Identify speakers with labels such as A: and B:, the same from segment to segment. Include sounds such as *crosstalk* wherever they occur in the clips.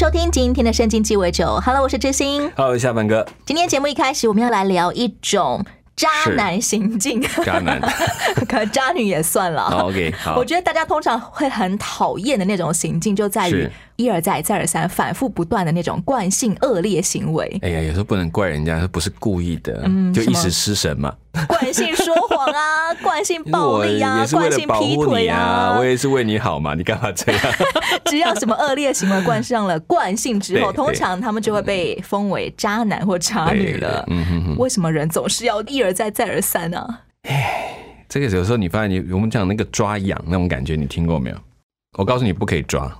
A: 收听今天的圣经鸡尾酒。Hello，我是知心。
B: Hello，下班哥，
A: 今天节目一开始，我们要来聊一种渣男行径，
B: 渣男。
A: 可 *laughs* 能渣女也算了。
B: ，OK，好
A: 我觉得大家通常会很讨厌的那种行径，就在于
B: 是
A: 一而再、再而三、反复不断的那种惯性恶劣行为。
B: 哎呀，有时候不能怪人家，不是故意的，
A: 嗯
B: 就一时失神嘛。*laughs*
A: 惯性说谎啊，*laughs* 惯性暴
B: 我
A: 力啊惯性劈腿
B: 你啊，我也是为你好嘛，你干嘛这样？*laughs*
A: 只要什么恶劣行为冠上了惯性之后，通常他们就会被封为渣男或渣女了。
B: 嗯哼哼。
A: 为什么人总是要一而再、再而三呢、
B: 这个有时候你发现你，我们讲那个抓痒那种感觉，你听过没有？我告诉你不可以抓，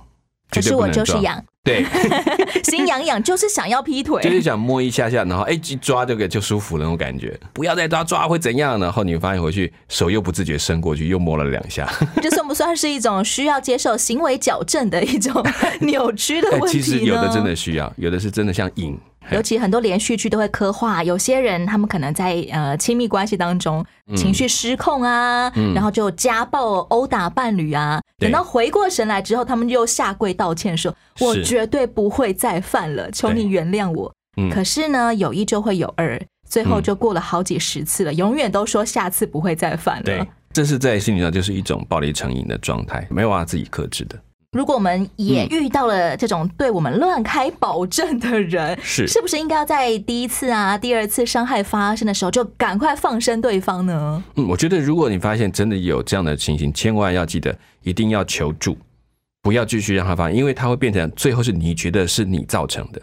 A: 可是我。就是痒，
B: 对，*laughs*
A: 心痒痒，就是想要劈腿。
B: 就是想摸一下下，然后哎一抓这个就舒服了那种感觉。不要再抓，抓会怎样？然后你发现回去手又不自觉伸过去，又摸了两下。
A: 这算不算是一种需要接受行为矫正的一种 *laughs* 扭曲的
B: 哎，
A: 问题欸？
B: 其实有的真的需要，有的是真的像瘾。
A: 尤其很多连续剧都会刻画，有些人他们可能在呃亲密关系当中
B: 嗯
A: 情绪失控啊，然后就家暴、殴打伴侣啊，等到回过神来之后，他们又下跪道歉说：“我绝对不会再犯了，求你原谅我。”
B: 嗯
A: 可是呢，有一就会有二，最后就过了好几十次了，永远都说下次不会再犯了
B: 对
A: 了。，
B: 这是在心理上就是一种暴力成瘾的状态，没有办法自己克制的。
A: 如果我们也
B: 嗯
A: 遇到了这种对我们乱开保证的人，
B: 是
A: 是不是应该要在第一次啊、第二次伤害发生的时候就赶快放生对方呢？
B: 嗯，我觉得如果你发现真的有这样的情形，千万要记得一定要求助，不要继续让他发生，因为他会变成最后是你觉得是你造成的。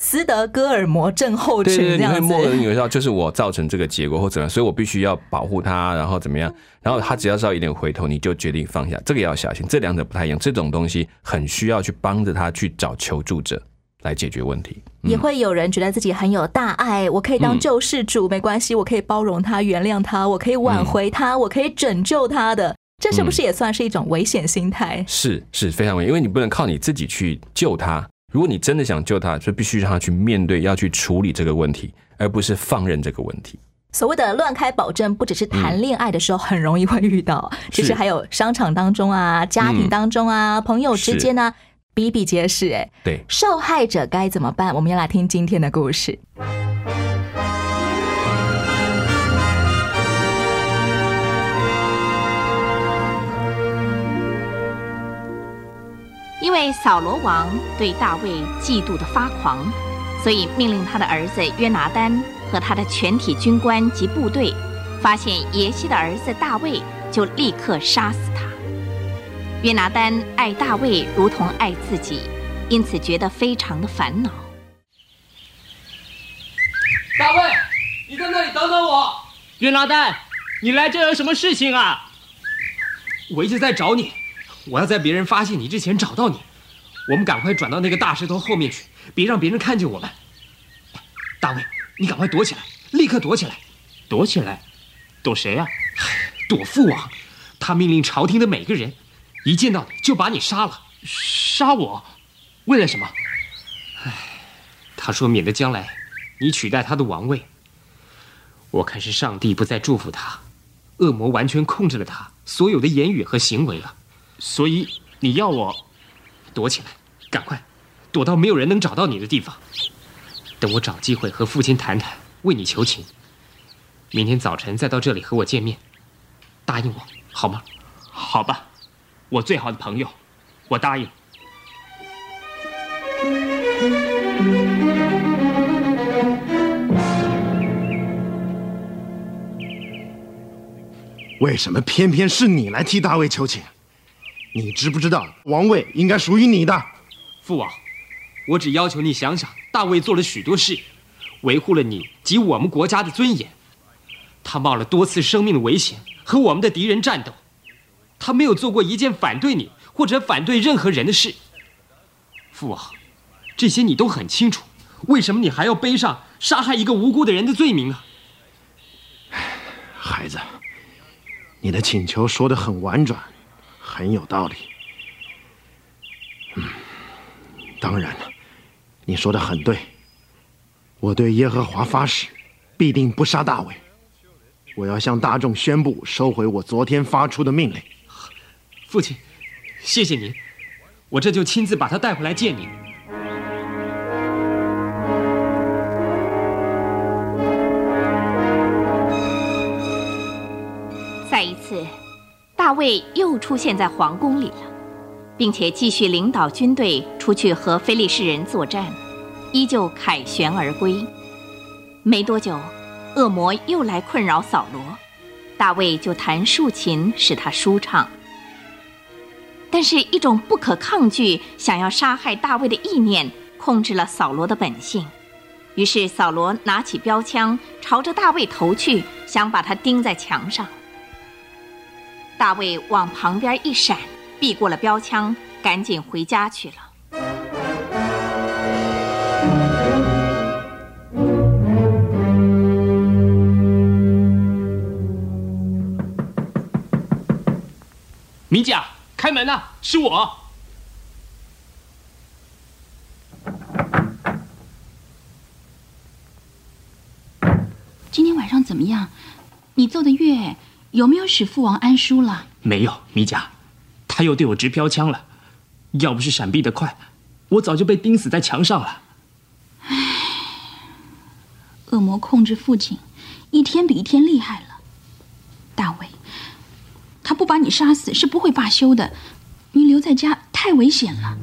A: 斯德哥尔摩症候群
B: 对对，
A: 这样
B: 你会默认，有时候就是我造成这个结果或怎么样，*laughs* 所以我必须要保护他，然后怎么样，然后他只要稍微一点回头，你就决定放下，这个也要小心，这两者不太一样，这种东西很需要去帮着他去找求助者来解决问题。
A: 也会有人觉得自己很有大爱，我可以当
B: 嗯
A: 救世主，没关系，我可以包容他、原谅他，我可以挽回他，我可以拯救他的。这是不是也算是一种危险心态？
B: 是是非常危险，因为你不能靠你自己去救他。如果你真的想救他，就必须让他去面对，要去处理这个问题，而不是放任这个问题。
A: 所谓的乱开保证，不只是谈恋爱的时候很容易会遇到，其实还有商场当中啊、家庭当中啊、朋友之间啊，比比皆是。哎，
B: 对，
A: 受害者该怎么办？我们要来听今天的故事。
C: 因为扫罗王对大卫嫉妒的发狂，所以命令他的儿子约拿丹和他的全体军官及部队，发现耶西的儿子大卫，就立刻杀死他。约拿丹爱大卫如同爱自己，因此觉得非常的烦恼。
D: 大卫，你在那里等等我。
E: 约拿丹，你来这有什么事情啊？
D: 我一直在找你，我要在别人发现你之前找到你。我们赶快转到那个大石头后面去，别让别人看见我们。大卫，你赶快躲起来，立刻躲起来，
E: 躲起来，躲谁啊？
D: 躲父王。他命令朝廷的每个人，一见到你就把你杀了。
E: 杀我？为了什么？
D: 他说免得将来你取代他的王位。我看是上帝不再祝福他，恶魔完全控制了他所有的言语和行为了。
E: 所以你要我
D: 躲起来，赶快躲到没有人能找到你的地方。等我找机会和父亲谈谈，为你求情。明天早晨再到这里和我见面，答应我好吗？
E: 好吧？我最好的朋友，我答应。
F: 为什么偏偏是你来替大卫求情？你知不知道王位应该属于你的？
D: 父王，我只要求你想想，大卫做了许多事，维护了你及我们国家的尊严。他冒了多次生命的危险和我们的敌人战斗，他没有做过一件反对你或者反对任何人的事。父王，这些你都很清楚，为什么你还要背上杀害一个无辜的人的罪名啊？
F: 孩子，你的请求说得很婉转，很有道理。嗯，当然了，你说的很对。我对耶和华发誓，必定不杀大卫。我要向大众宣布，收回我昨天发出的命令。
D: 父亲，谢谢您，我这就亲自把他带回来见您。
C: 再一次，大卫又出现在皇宫里了，并且继续领导军队出去和非利士人作战，依旧凯旋而归。没多久，恶魔又来困扰扫罗，大卫就弹竖琴使他舒畅。但是，一种不可抗拒想要杀害大卫的意念控制了扫罗的本性，于是扫罗拿起标枪朝着大卫投去，想把他钉在墙上。大卫往旁边一闪，避过了标枪，赶紧回家去了。
E: 米甲，开门呐！是我。
G: 今天晚上怎么样？你奏的乐有没有使父王安舒了？
E: 没有，米甲，他又对我直标枪了。要不是闪避的快，我早就被钉死在墙上了。
G: 唉，恶魔控制父亲，一天比一天厉害了。大卫，他不把你杀死是不会罢休的。你留在家太危险了。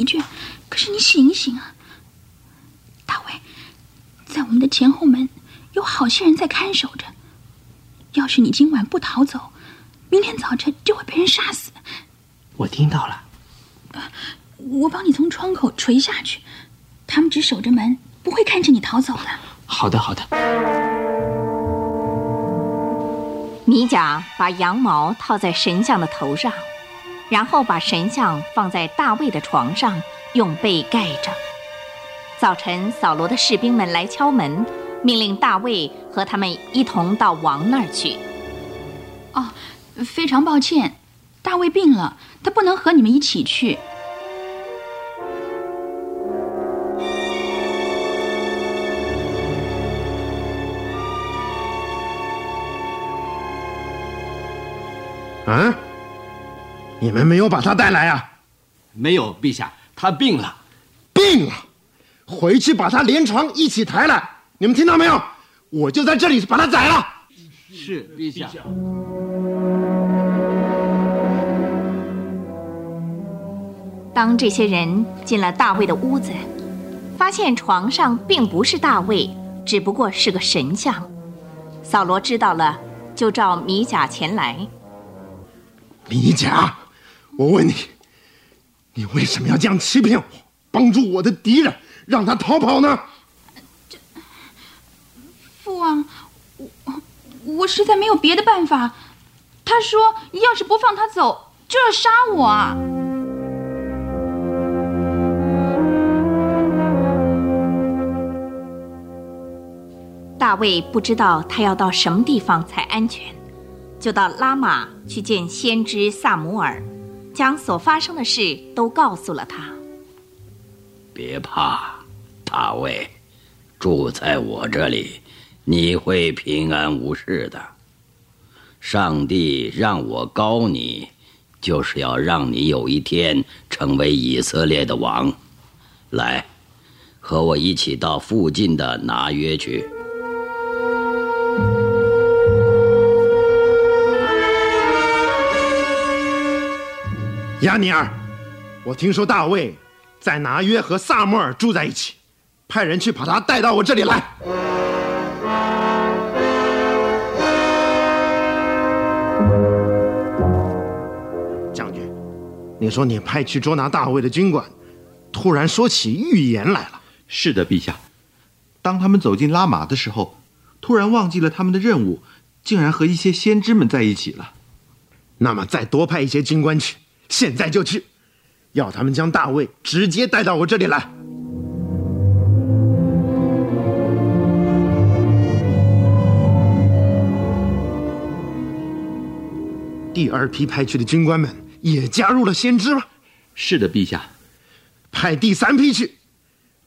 G: 疲倦，可是你醒一醒啊！大卫，在我们的前后门有好些人在看守着。要是你今晚不逃走，明天早晨就会被人杀死。
E: 我听到了。
G: 我帮你从窗口垂下去，他们只守着门，不会看着你逃走的。
E: 好的，好的。
C: 米甲把羊毛套在神像的头上，然后把神像放在大卫的床上，用被盖着。早晨，扫罗的士兵们来敲门，命令大卫和他们一同到王那儿去。
G: 哦，非常抱歉，大卫病了，他不能和你们一起去。
F: 你们没有把他带来啊？
H: 没有，陛下，他病了，
F: 病了，回去把他连床一起抬来。你们听到没有？我就在这里把他宰了。
H: 是，陛下。
C: 当这些人进了大卫的屋子，发现床上并不是大卫，只不过是个神像。扫罗知道了，就召米甲前来。
F: 米甲，我问你，你为什么要这样欺骗我，帮助我的敌人，让他逃跑呢？
G: 父王，我我实在没有别的办法。他说，要是不放他走，就要杀我！
C: 大卫不知道他要到什么地方才安全，就到拉玛去见先知萨姆尔，将所发生的事都告诉了他。
I: 别怕，大卫，住在我这里，你会平安无事的。上帝让我高你，就是要让你有一天成为以色列的王。来，和我一起到附近的拿约去。
F: 亚尼尔，我听说大卫在拿约和萨摩尔住在一起，派人去把他带到我这里来。将军，你说你派去捉拿大卫的军官，突然说起预言来了。
H: 是的，陛下。
J: 当他们走进拉玛的时候，突然忘记了他们的任务，竟然和一些先知们在一起了。
F: 那么再多派一些军官去，现在就去，要他们将大卫直接带到我这里来。第二批派去的军官们也加入了先知吗？
J: 是的，陛下。
F: 派第三批去，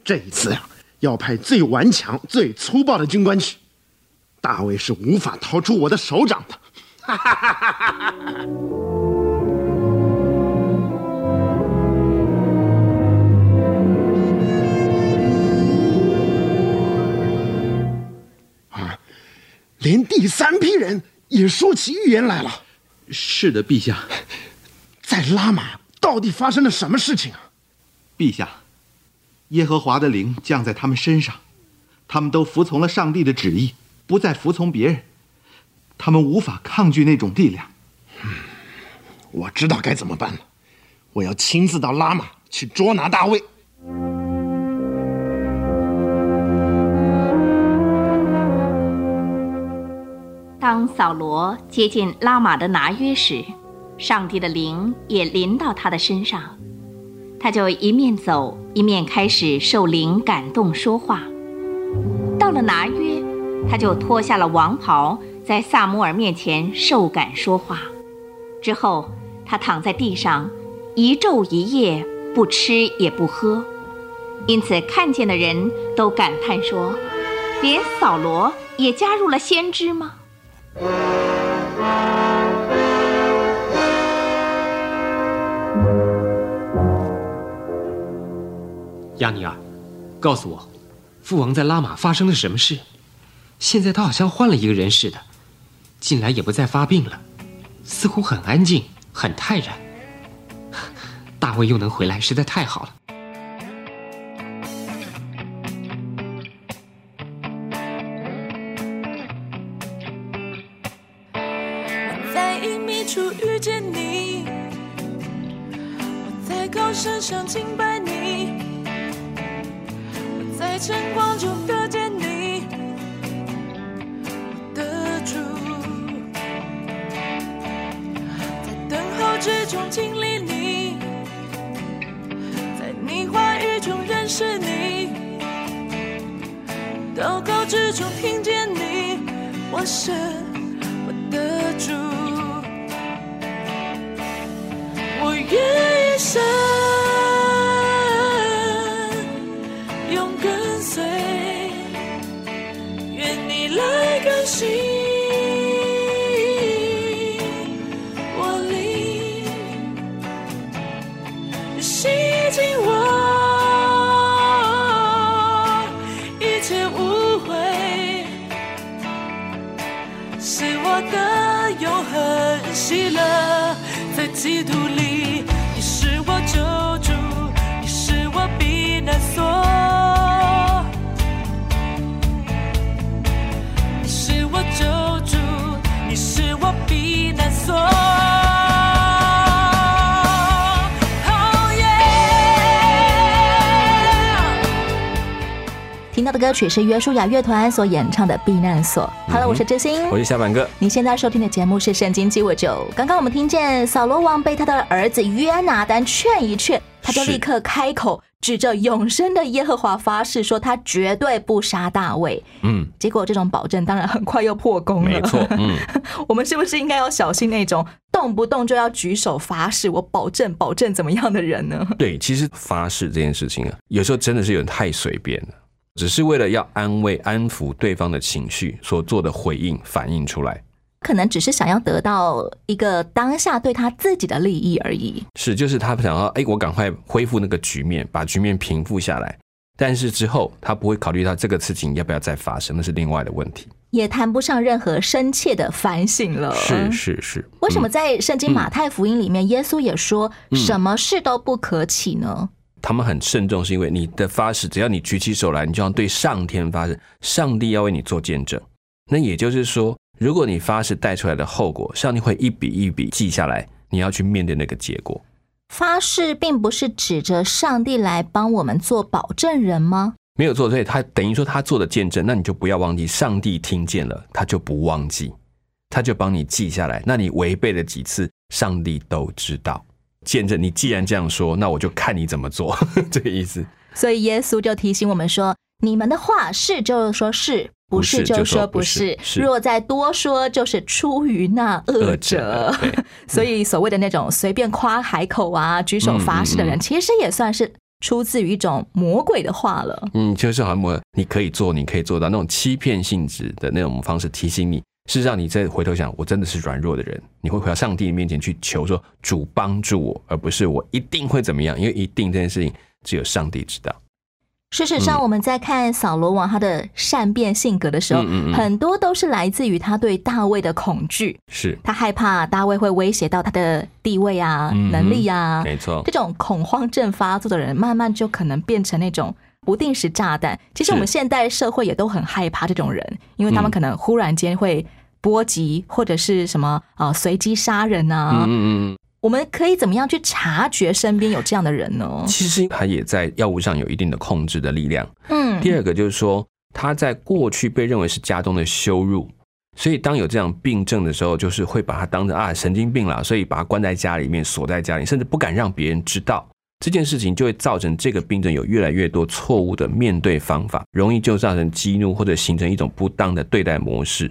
F: 这一次呀，要派最顽强、最粗暴的军官去。大卫是无法逃出我的手掌的。哈哈哈哈哈连第三批人也说起预言来了。
J: 是的，陛下。*laughs*
F: 在拉玛到底发生了什么事情啊？
J: 陛下，耶和华的灵降在他们身上，他们都服从了上帝的旨意，不再服从别人。他们无法抗拒那种力量。
F: 嗯，我知道该怎么办了。我要亲自到拉玛去捉拿大卫。
C: 当扫罗接近拉玛的拿约时，上帝的灵也临到他的身上，他就一面走一面开始受灵感动说话。到了拿约，他就脱下了王袍。在萨摩尔面前受感说话，之后他躺在地上一昼一夜不吃也不喝，因此看见的人都感叹说：“连扫罗也加入了先知吗？”
D: 亚尼尔，告诉我，父王在拉玛发生了什么事？现在他好像换了一个人似的。近来也不再发病了，似乎很安静，很泰然。大卫又能回来，实在太好了。
A: sido 歌曲是约书亚乐团所演唱的《避难所》。Hello，我是知心，
B: 我是下半哥。
A: 你现在收听的节目是《圣经鸡尾酒》。刚刚我们听见扫罗王被他的儿子约拿丹劝一劝，他就立刻开口，指着永生的耶和华发誓，说他绝对不杀大卫。嗯，结果这种保证当然很快又破功了。
B: 没错，嗯，*laughs*
A: 我们是不是应该要小心那种动不动就要举手发誓，我保证保证怎么样的人呢？
B: 对，其实发誓这件事情啊，有时候真的是有点太随便了。只是为了要安慰、安抚对方的情绪所做的回应反映出来，
A: 可能只是想要得到一个当下对他自己的利益而已。
B: 是，就是他想要，哎，我赶快恢复那个局面，把局面平复下来。但是之后他不会考虑到这个事情要不要再发生，那是另外的问题，
A: 也谈不上任何深切的反省了。
B: 是是是，
A: 为什么在圣经马太福音里面，耶稣也说什么事都不可起呢？
B: 他们很慎重，是因为你的发誓，只要你举起手来，你就要对上天发誓，上帝要为你做见证。那也就是说，如果你发誓带出来的后果，上帝会一笔一笔记下来，你要去面对那个结果。
A: 发誓并不是指着上帝来帮我们做保证人吗？
B: 没有错，所以他等于说他做的见证，那你就不要忘记，上帝听见了，他就不忘记，他就帮你记下来。那你违背了几次，上帝都知道。见证，你既然这样说，那我就看你怎么做，*laughs* 这个意思。
A: 所以耶稣就提醒我们说：“你们的话是就说是，不是就说不是。若再多说，就是出于那恶者。*laughs* 所以所谓的那种随便夸海口啊、举手发誓的人，其实也算是出自于一种魔鬼的话了。
B: 嗯，就是好像魔，你可以做，你可以做到那种欺骗性质的那种方式提醒你。事实上，你再回头想，我真的是软弱的人，你会回到上帝面前去求说主帮助我，而不是我一定会怎么样，因为一定这件事情。只有上帝知道。
A: 事实上，我们在看扫罗王他的善变性格的时候，很多都是来自于他对大卫的恐惧。
B: 是
A: 他害怕大卫会威胁到他的地位啊、能力啊。
B: 没错，
A: 这种恐慌症发作的人，慢慢就可能变成那种不定时炸弹。其实我们现代社会也都很害怕这种人，因为他们可能忽然间会波及或者是什么啊随机杀人啊。嗯嗯。我们可以怎么样去察觉身边有这样的人呢？
B: 其实他也在药物上有一定的控制的力量。嗯，第二个就是说他在过去被认为是家中的羞辱，所以当有这样病症的时候，就是会把他当成啊神经病了，所以把他关在家里面，锁在家里，甚至不敢让别人知道这件事情，就会造成这个病症有越来越多错误的面对方法，容易就造成激怒或者形成一种不当的对待模式，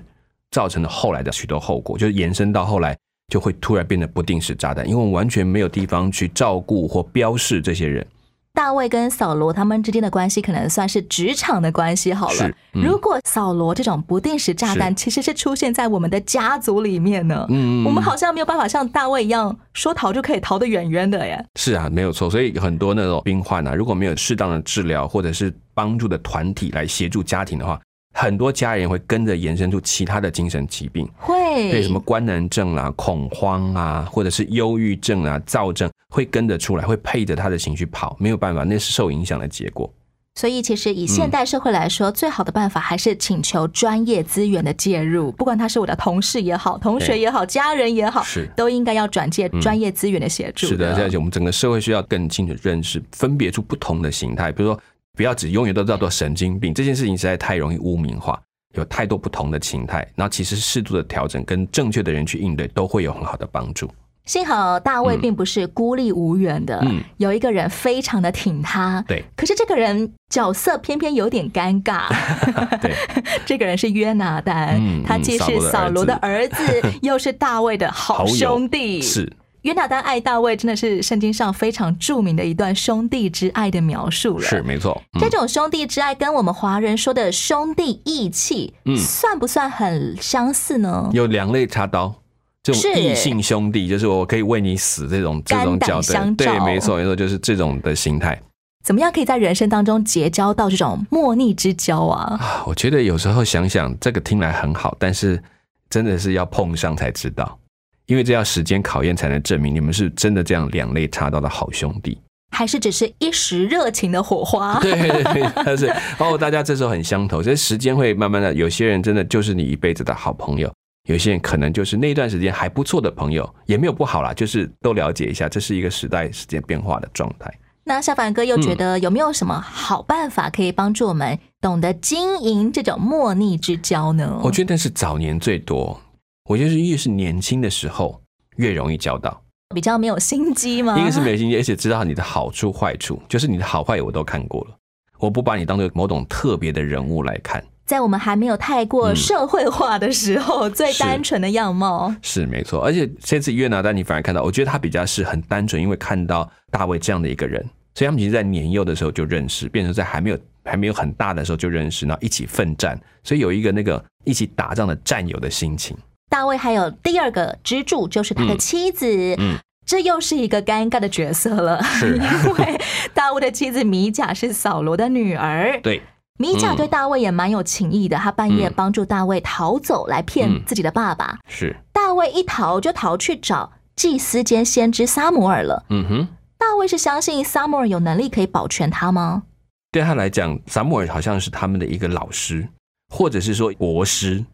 B: 造成了后来的许多后果，就是延伸到后来。就会突然变得不定时炸弹，因为我们完全没有地方去照顾或标示这些人。
A: 大卫跟扫罗他们之间的关系可能算是职场的关系好了。如果扫罗这种不定时炸弹其实是出现在我们的家族里面呢？嗯，我们好像没有办法像大卫一样说逃就可以逃得远远的耶。
B: 是啊，没有错。所以很多那种病患啊，如果没有适当的治疗或者是帮助的团体来协助家庭的话。很多家人会跟着延伸出其他的精神疾病，
A: 会
B: 对什么官能症啊、恐慌啊，或者是忧郁症啊、躁症，会跟着出来，会配着他的情绪跑，没有办法，那是受影响的结果。
A: 所以，其实以现代社会来说，最好的办法还是请求专业资源的介入，不管他是我的同事也好、同学也好、家人也好，
B: 是
A: 都应该要转介专业资源的协助。
B: 是的，而且我们整个社会需要更清楚认识，分别出不同的形态，比如说。不要只永远都叫做神经病，这件事情实在太容易污名化，有太多不同的形态。然后其实适度的调整跟正确的人去应对，都会有很好的帮助。
A: 幸好大卫并不是孤立无援的，有一个人非常的挺他。
B: 对，
A: 可是这个人角色偏偏有点尴尬。*laughs*
B: 对，*laughs*
A: 这个人是约拿丹，他既是扫罗的儿子，*laughs* 又是大卫的好兄弟。
B: 是。
A: 约拿丹爱大卫真的是圣经上非常著名的一段兄弟之爱的描述了。
B: 是没错，
A: 这种兄弟之爱跟我们华人说的兄弟义气，嗯，算不算很相似呢？
B: 有两类插刀，这种异性兄弟，就是我可以为你死这种这种角色，对，没错没错，就是这种的心态。
A: 怎么样可以在人生当中结交到这种莫逆之交啊？
B: 啊，我觉得有时候想想，这个听来很好，但是真的是要碰上才知道。因为这要时间考验才能证明你们是真的这样两肋插刀的好兄弟，
A: 还是只是一时热情的火花？*laughs*
B: 对对对，但是哦，大家这时候很相投，所以时间会慢慢的，有些人真的就是你一辈子的好朋友，有些人可能就是那段时间还不错的朋友，也没有不好啦，就是都了解一下，这是一个时代时间变化的状态。
A: 那小凡哥又觉得有没有什么好办法可以帮助我们懂得经营这种莫逆之交呢？
B: 我觉得是早年最多。我觉得是越是年轻的时候越容易交到，
A: 比较没有心机吗？
B: 一个是没有心机，而且知道你的好处坏处，就是你的好坏我都看过了。我不把你当做某种特别的人物来看，
A: 在我们还没有太过社会化的时候，最单纯的样貌
B: 是没错。而且这次约拿丹，你反而看到，我觉得他比较是很单纯，因为看到大卫这样的一个人，所以他们其实，在年幼的时候就认识，变成在还没有还没有很大的时候就认识，然后一起奋战，所以有一个那个一起打仗的战友的心情。
A: 大卫还有第二个支柱，就是他的妻子。嗯，这又是一个尴尬的角色了，*laughs* 因为大卫的妻子米甲是扫罗的女儿。
B: 对，
A: 米甲对大卫也蛮有情义的，他半夜帮助大卫逃走，来骗自己的爸爸。
B: 是，
A: 大卫一逃就逃去找祭司兼先知撒摩尔了。嗯哼，大卫是相信撒摩尔有能力可以保全他吗？
B: 对他来讲，撒摩尔好像是他们的一个老师，或者是说国师。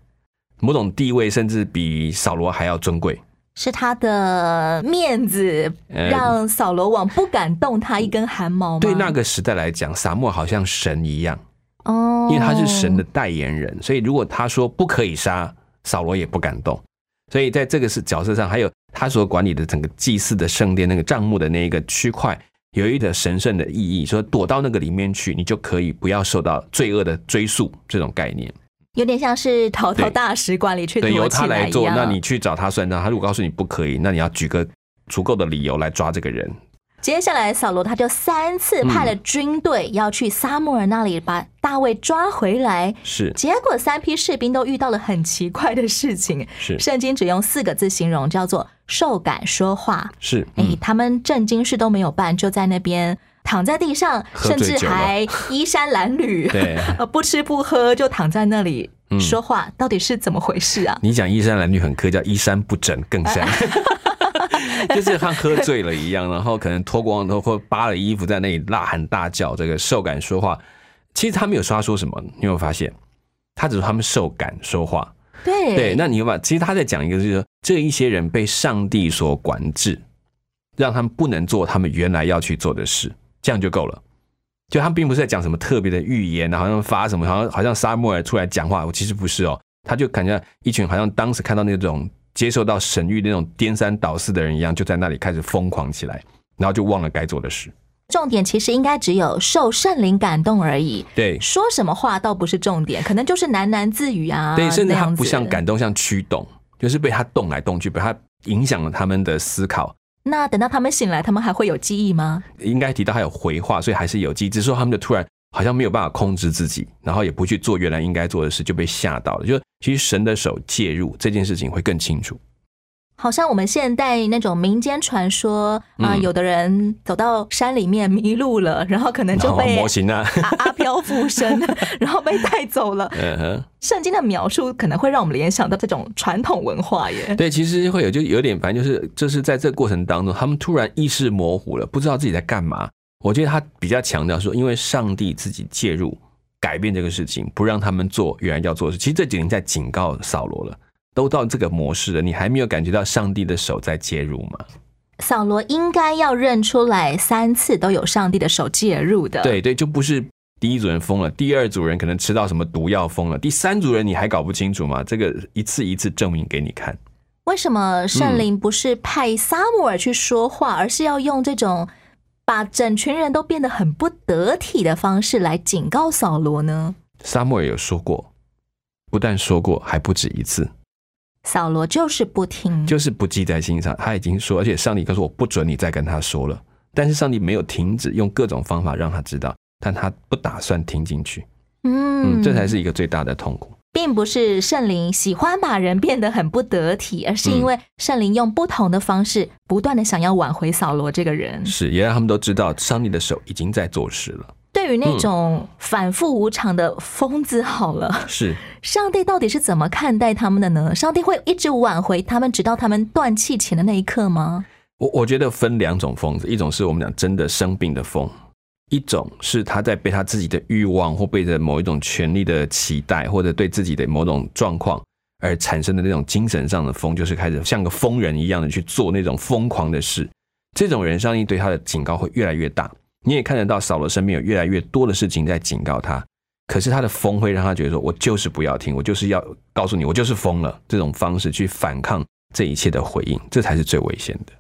B: 某种地位甚至比扫罗还要尊贵，
A: 是他的面子让扫罗王不敢动他一根汗毛吗？
B: 对那个时代来讲，撒母好像神一样，因为他是神的代言人，所以如果他说不可以杀，扫罗也不敢动。所以在这个是角色上，还有他所管理的整个祭祀的圣殿那个账目的那一个区块，有一个神圣的意义，说躲到那个里面去，你就可以不要受到罪恶的追溯，这种概念。
A: 有点像是逃到大使馆里去
B: 对，由他来做。那你去找他算账。他如果告诉你不可以，那你要举个足够的理由来抓这个人。
A: 接下来，扫罗他就三次派了军队要去撒母耳那里把大卫抓回来。
B: 是
A: 结果三批士兵都遇到了很奇怪的事情。
B: 是
A: 圣经只用四个字形容，叫做受感说话。
B: 是，
A: 哎、
B: 嗯，
A: 他们正经事都没有办，就在那边躺在地上，甚至还衣衫褴褛，*laughs*
B: 对
A: 呃，不吃不喝就躺在那里
B: 嗯
A: 说话，到底是怎么回事啊？
B: 你讲衣衫褴褛很客，叫衣衫不整更像，*laughs* *laughs* *laughs* 就是像喝醉了一样，然后可能脱光了头或扒了衣服在那里呐喊大叫，这个受感说话。其实他没有说他说什么，你有没有发现？他只是他们受感说话。
A: 对
B: 对，那你有把，其实他在讲一个，就是说这一些人被上帝所管制，让他们不能做他们原来要去做的事，这样就够了。就他们并不是在讲什么特别的预言，好像发什么，好像好像沙漠尔出来讲话，我其实不是哦，他就感觉一群好像当时看到那种接受到神谕那种颠三倒四的人一样，就在那里开始疯狂起来，然后就忘了该做的事。
A: 重点其实应该只有受圣灵感动而已。
B: 对
A: 说什么话倒不是重点，可能就是喃喃自语啊。
B: 对，甚至他不像感动，像驱动，就是被他动来动去，被他影响了他们的思考。
A: 那等到他们醒来，他们还会有记忆吗？
B: 应该提到还有回话，所以还是有记忆，只是说他们就突然好像没有办法控制自己，然后也不去做原来应该做的事，就被吓到了。就其实神的手介入这件事情会更清楚。
A: 好像我们现代那种民间传说啊、
B: 嗯
A: 有的人走到山里面迷路了，然后可能就被
B: 模型啊，
A: 阿阿飘附身，*laughs* 然后被带走了。
B: 嗯哼，
A: 圣经的描述可能会让我们联想到这种传统文化耶。
B: 对，其实会有就有点，反正就是就是在这个过程当中，他们突然意识模糊了，不知道自己在干嘛。我觉得他比较强调说，因为上帝自己介入改变这个事情，不让他们做原来要做的事。其实这几年在警告扫罗了，都到这个模式了，你还没有感觉到上帝的手在介入吗？
A: 扫罗应该要认出来，三次都有上帝的手介入的。
B: 对对，就不是第一组人疯了，第二组人可能吃到什么毒药疯了，第三组人你还搞不清楚吗？这个一次一次证明给你看。
A: 为什么圣灵不是派撒母耳去说话，而是要用这种把整群人都变得很不得体的方式来警告扫罗呢？
B: 沙漠尔有说过，不但说过，还不止一次，
A: 扫罗就是不听，
B: 就是不记在心上。他已经说，而且上帝告诉我不准你再跟他说了，但是上帝没有停止，用各种方法让他知道，但他不打算听进去。
A: 嗯
B: 嗯，这才是一个最大的痛苦。
A: 并不是圣灵喜欢把人变得很不得体，而是因为圣灵用不同的方式，不断的想要挽回扫罗这个人。
B: 是，也让他们都知道，上帝的手已经在做事了。
A: 对于那种反复无常的疯子，好了，
B: 是，
A: 上帝到底是怎么看待他们的呢？上帝会一直挽回他们，直到他们断气前的那一刻吗？
B: 我我觉得分两种疯子，一种是我们讲真的生病的疯，一种是他在被他自己的欲望或被着某一种权力的期待，或者对自己的某种状况而产生的那种精神上的疯，就是开始像个疯人一样的去做那种疯狂的事。这种人，上帝对他的警告会越来越大。你也看得到，扫罗身边有越来越多的事情在警告他，可是他的疯会让他觉得说：“我就是不要听，我就是要告诉你，我就是疯了。”这种方式去反抗这一切的回应，这才是最危险的。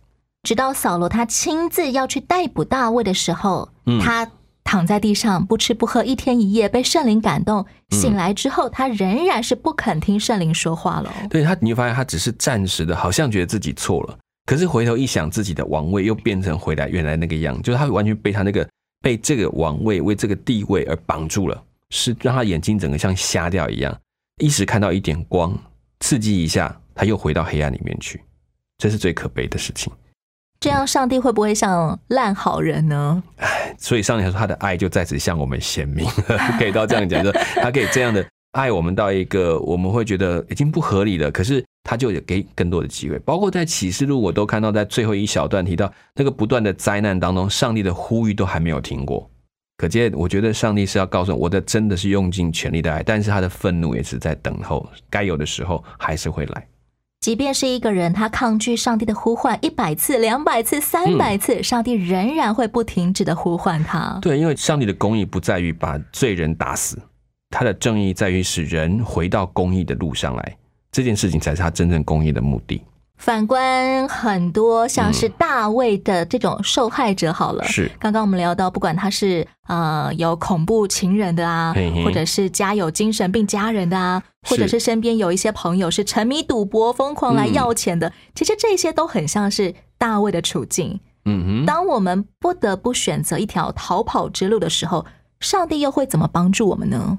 A: 直到扫罗他亲自要去逮捕大卫的时候，
B: 嗯
A: 他躺在地上不吃不喝一天一夜，被圣灵感动，醒来之后，他仍然是不肯听圣灵说话了哦。
B: 对他，你会发现他只是暂时的，好像觉得自己错了，可是回头一想，自己的王位又变成回来原来那个样，就是他完全被他那个被这个王位为这个地位而绑住了，是让他眼睛整个像瞎掉一样，一时看到一点光，刺激一下，他又回到黑暗里面去，这是最可悲的事情。
A: 这样，上帝会不会像烂好人呢？
B: 所以上帝说他的爱就在此向我们显明了，可以到这样讲，说他可以这样的爱我们到一个我们会觉得已经不合理了，可是他就有给更多的机会。包括在启示录，我都看到在最后一小段提到那个不断的灾难当中，上帝的呼吁都还没有停过。可见，我觉得上帝是要告诉我，我的真的是用尽全力的爱，但是他的愤怒也是在等候，该有的时候还是会来。
A: 即便是一个人，他抗拒上帝的呼唤一百次、两百次、三百次，上帝仍然会不停止的呼唤他。
B: 对，因为上帝的公义不在于把罪人打死，他的正义在于使人回到公义的路上来，这件事情才是他真正公义的目的。
A: 反观很多像是大卫的这种受害者，好了，
B: 是
A: 刚刚我们聊到，不管他是呃有恐怖情人的啊
B: 嘿嘿，
A: 或者是家有精神病家人的啊，或者是身边有一些朋友是沉迷赌博、疯狂来要钱的，其实这些都很像是大卫的处境。
B: 嗯哼，
A: 当我们不得不选择一条逃跑之路的时候，上帝又会怎么帮助我们呢？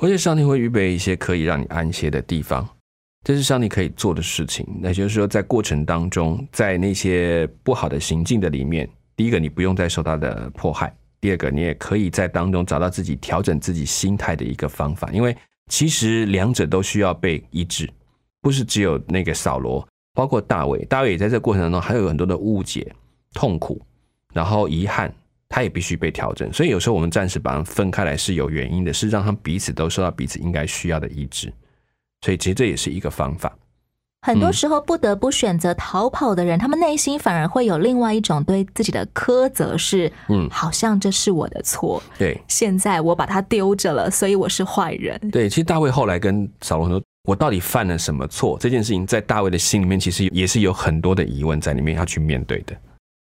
B: 而且上帝会预备一些可以让你安歇的地方，这是上帝可以做的事情。那就是说，在过程当中，在那些不好的行径的里面，第一个你不用再受他的迫害，第二个你也可以在当中找到自己调整自己心态的一个方法。因为其实两者都需要被医治，不是只有那个扫罗，包括大卫，大卫也在这个过程当中还有很多的误解、痛苦，然后遗憾。他也必须被调整，所以有时候我们暂时把它分开来是有原因的，是让他们彼此都受到彼此应该需要的医治，所以其实这也是一个方法。
A: 很多时候不得不选择逃跑的人，他们内心反而会有另外一种对自己的苛责，是
B: 嗯，
A: 好像这是我的错，
B: 对，
A: 现在我把他丢着了，所以我是坏人。
B: 对，其实大卫后来跟扫罗说：“我到底犯了什么错？”这件事情在大卫的心里面，其实也是有很多的疑问在里面要去面对的。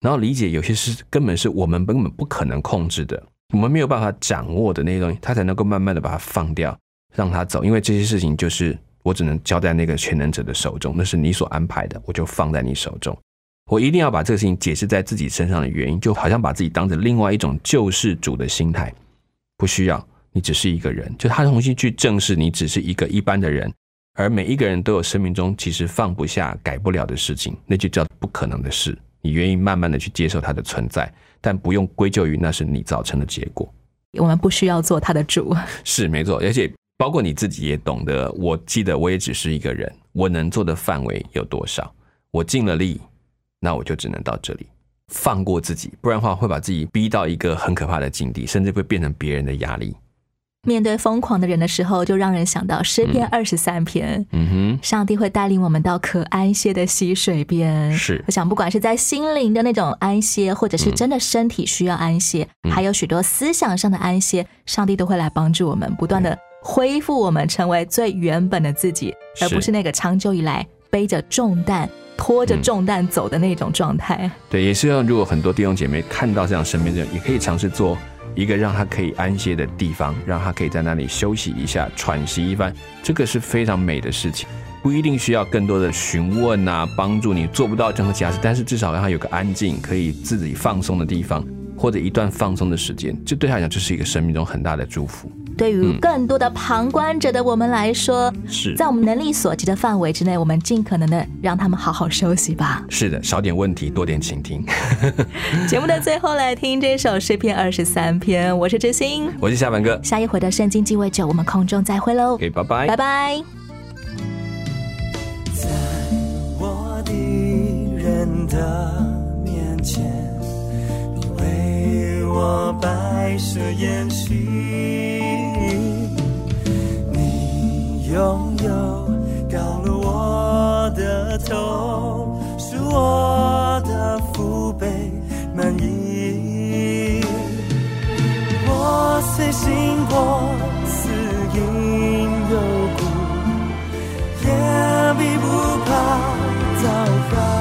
B: 然后理解有些事根本是我们根本不可能控制的，我们没有办法掌握的那些东西，他才能够慢慢的把它放掉，让他走。因为这些事情就是我只能交在那个全能者的手中，那是你所安排的，我就放在你手中。我一定要把这个事情解释在自己身上的原因，就好像把自己当成另外一种救世主的心态，不需要你只是一个人，就他重新去正视你只是一个一般的人，而每一个人都有生命中其实放不下、改不了的事情，那就叫不可能的事。你愿意慢慢的去接受它的存在，但不用归咎于那是你造成的结果。
A: 我们不需要做他的主，
B: 是没错，而且包括你自己也懂得。我记得我也只是一个人，我能做的范围有多少？我尽了力，那我就只能到这里，放过自己，不然的话会把自己逼到一个很可怕的境地，甚至会变成别人的压力。
A: 面对疯狂的人的时候，就让人想到诗篇二十三篇。
B: 嗯哼，
A: 上帝会带领我们到可安歇的溪水边。
B: 是，
A: 我想不管是在心灵的那种安歇，或者是真的身体需要安歇，
B: 嗯
A: 还有许多思想上的安歇，上帝都会来帮助我们，不断的恢复我们，成为最原本的自己，而不是那个长久以来背着重担、拖着重担走的那种状态。
B: 对，也是要如果很多弟兄姐妹看到这样身边的人，也可以尝试做。一个让他可以安歇的地方，让他可以在那里休息一下、喘息一番，这个是非常美的事情。不一定需要更多的询问啊，帮助你做不到任何其他事，但是至少让他有个安静、可以自己放松的地方，或者一段放松的时间，这对他来讲就是一个生命中很大的祝福。
A: 对于更多的旁观者的我们来说，
B: 是
A: 在我们能力所及的范围之内，我们尽可能的让他们好好休息吧。
B: 是的，少点问题，多点倾听。*laughs*
A: 节目的最后来听这首诗篇二十三篇，我是知心，
B: 我是夏凡哥。
A: 下一回的圣经鸡尾酒，我们空中再会喽。
B: OK，拜拜，
A: 拜拜。
K: 在我敌人的面前，你为我拥有高了我的头是我的父辈满意。我虽行过死因有苦也必不怕糟糕